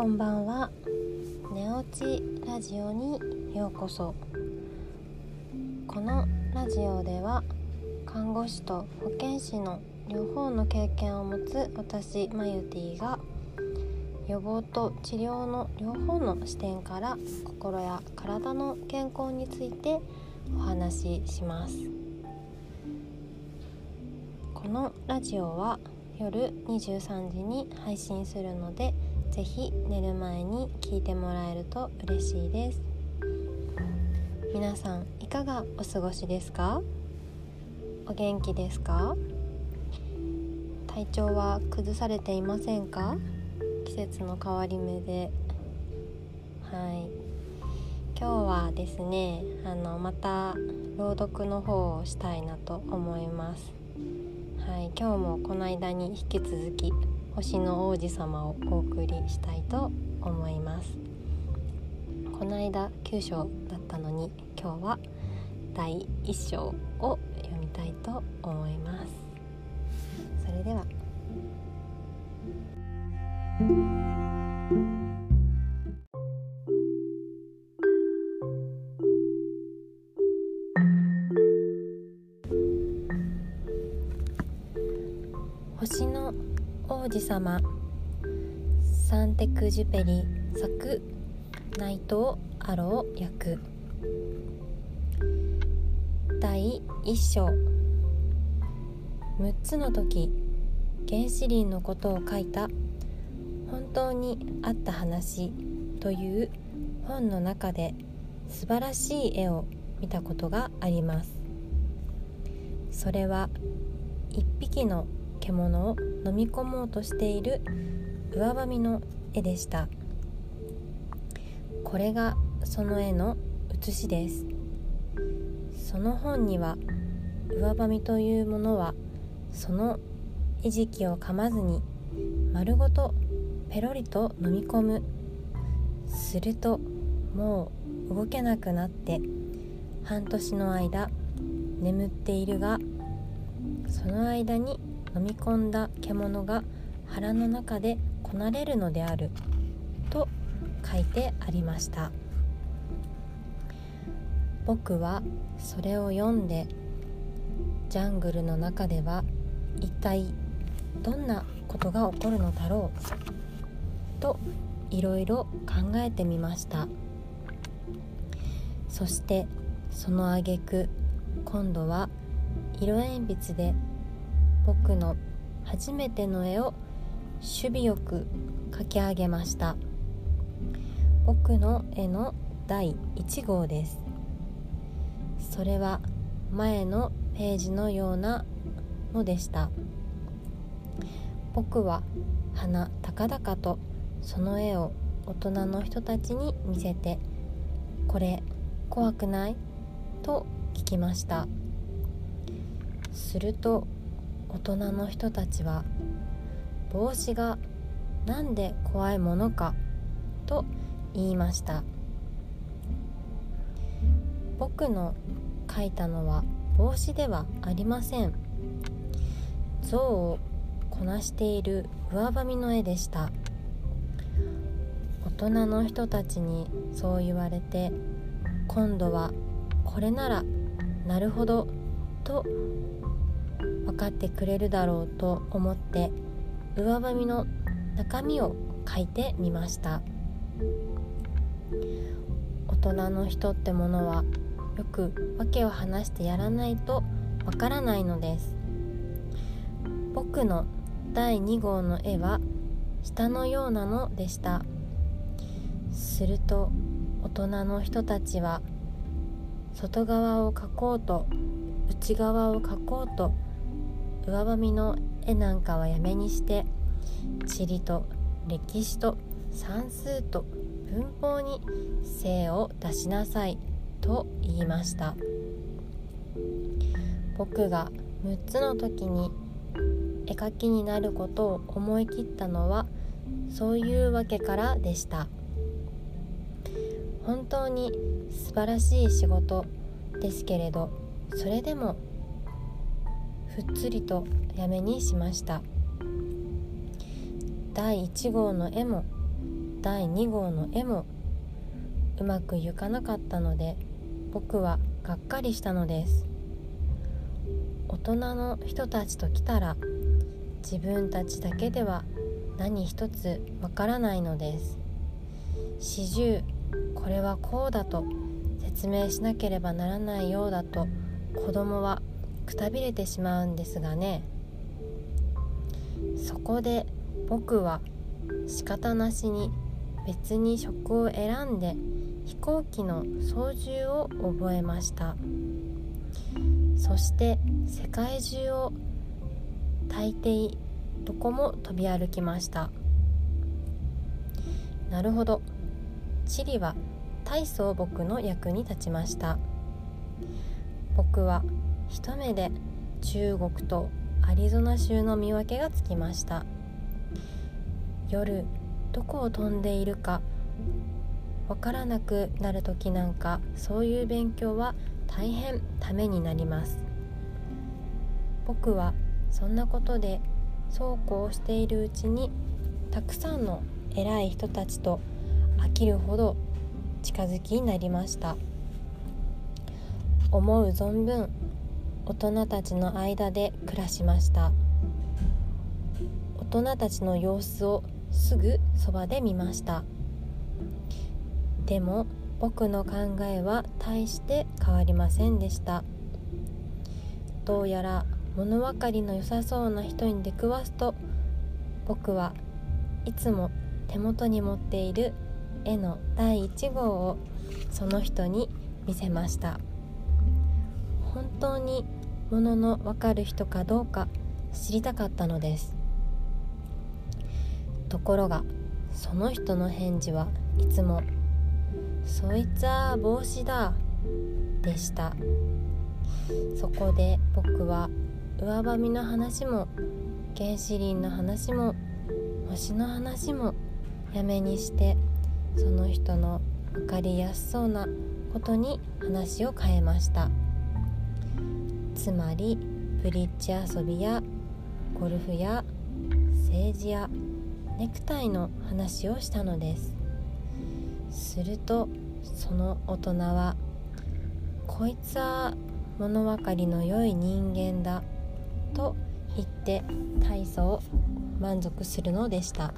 こんばんは。寝落ちラジオにようこそ。このラジオでは看護師と保健師の両方の経験を持つ私マユティが予防と治療の両方の視点から心や体の健康についてお話しします。このラジオは夜23時に配信するのでぜひ寝る前に聞いてもらえると嬉しいです。皆さんいかがお過ごしですか？お元気ですか？体調は崩されていませんか？季節の変わり目で。はい。今日はですねあのまた朗読の方をしたいなと思います。はい。今日もこの間に引き続き星の王子様をお送りしたいと思います。この間9章だったのに今日は第1章を読みたいと思います。それでは。星の王子様。サンテクジュペリ作内藤アロー役。第1章。6つの時原始林のことを書いた。本当にあった話という本の中で素晴らしい絵を見たことがあります。それは一匹の獣を飲み込もうとしている上ばみの絵でした。これがその絵の写しです。その本には上ばみというものはその餌食を噛まずに丸ごとペロリと飲み込む。するともう動けなくなって半年の間眠っているがその間に飲み込んだ獣が腹の中でこなれるのである。と書いてありました。僕はそれを読んでジャングルの中では一体どんなことが起こるのだろう。といろいろ考えてみました。そしてその挙句今度は色鉛筆で僕の初めての絵を守備よく描き上げました。僕の絵の第1号です。それは前のページのようなのでした。僕は鼻高々とその絵を大人の人たちに見せて「これ怖くない?」と聞きました。すると大人の人たちは帽子がなんで怖いものかと言いました。僕の描いたのは帽子ではありません。象をこなしている上ばみの絵でした。大人の人たちにそう言われて今度はこれならなるほどと分かってくれるだろうと思って上ばみの中身を書いてみました。大人の人ってものはよく訳を話してやらないとわからないのです。僕の第2号の絵は下のようなのでした。すると大人の人たちは外側を描こうと内側を描こうと上ばみの絵なんかはやめにして地理と歴史と算数と文法に精を出しなさいと言いました。僕が6つの時に絵描きになることを思い切ったのはそういうわけからでした。本当に素晴らしい仕事ですけれどそれでもふっつりとやめにしました。第1号の絵も第2号の絵もうまくいかなかったので僕はがっかりしたのです。大人の人たちと来たら自分たちだけでは何一つわからないのです。始終これはこうだと説明しなければならないようだと子供はくたびれてしまうんですがね。そこで僕は仕方なしに別に職を選んで飛行機の操縦を覚えました。そして世界中を大抵どこも飛び歩きました。なるほど。地理は大層僕の役に立ちました。僕は一目で中国とアリゾナ州の見分けがつきました。夜どこを飛んでいるかわからなくなる時なんかそういう勉強は大変ためになります。僕はそんなことでそうこうしているうちにたくさんの偉い人たちと飽きるほど近づきになりました。思う存分大人たちの間で暮らしました。大人たちの様子をすぐそばで見ました。でも僕の考えは大して変わりませんでした。どうやら物分かりの良さそうな人に出くわすと僕はいつも手元に持っている絵の第1号をその人に見せました。本当にものの分かる人かどうか知りたかったのです。ところがその人の返事はいつも「そいつは帽子だ」でした。そこで僕は上ばみの話も原子林の話も星の話もやめにしてその人の分かりやすそうなことに話を変えました。つまりブリッジ遊びやゴルフや政治やネクタイの話をしたのですするとその大人は「こいつは物分かりの良い人間だ」と言って体操満足するのでした。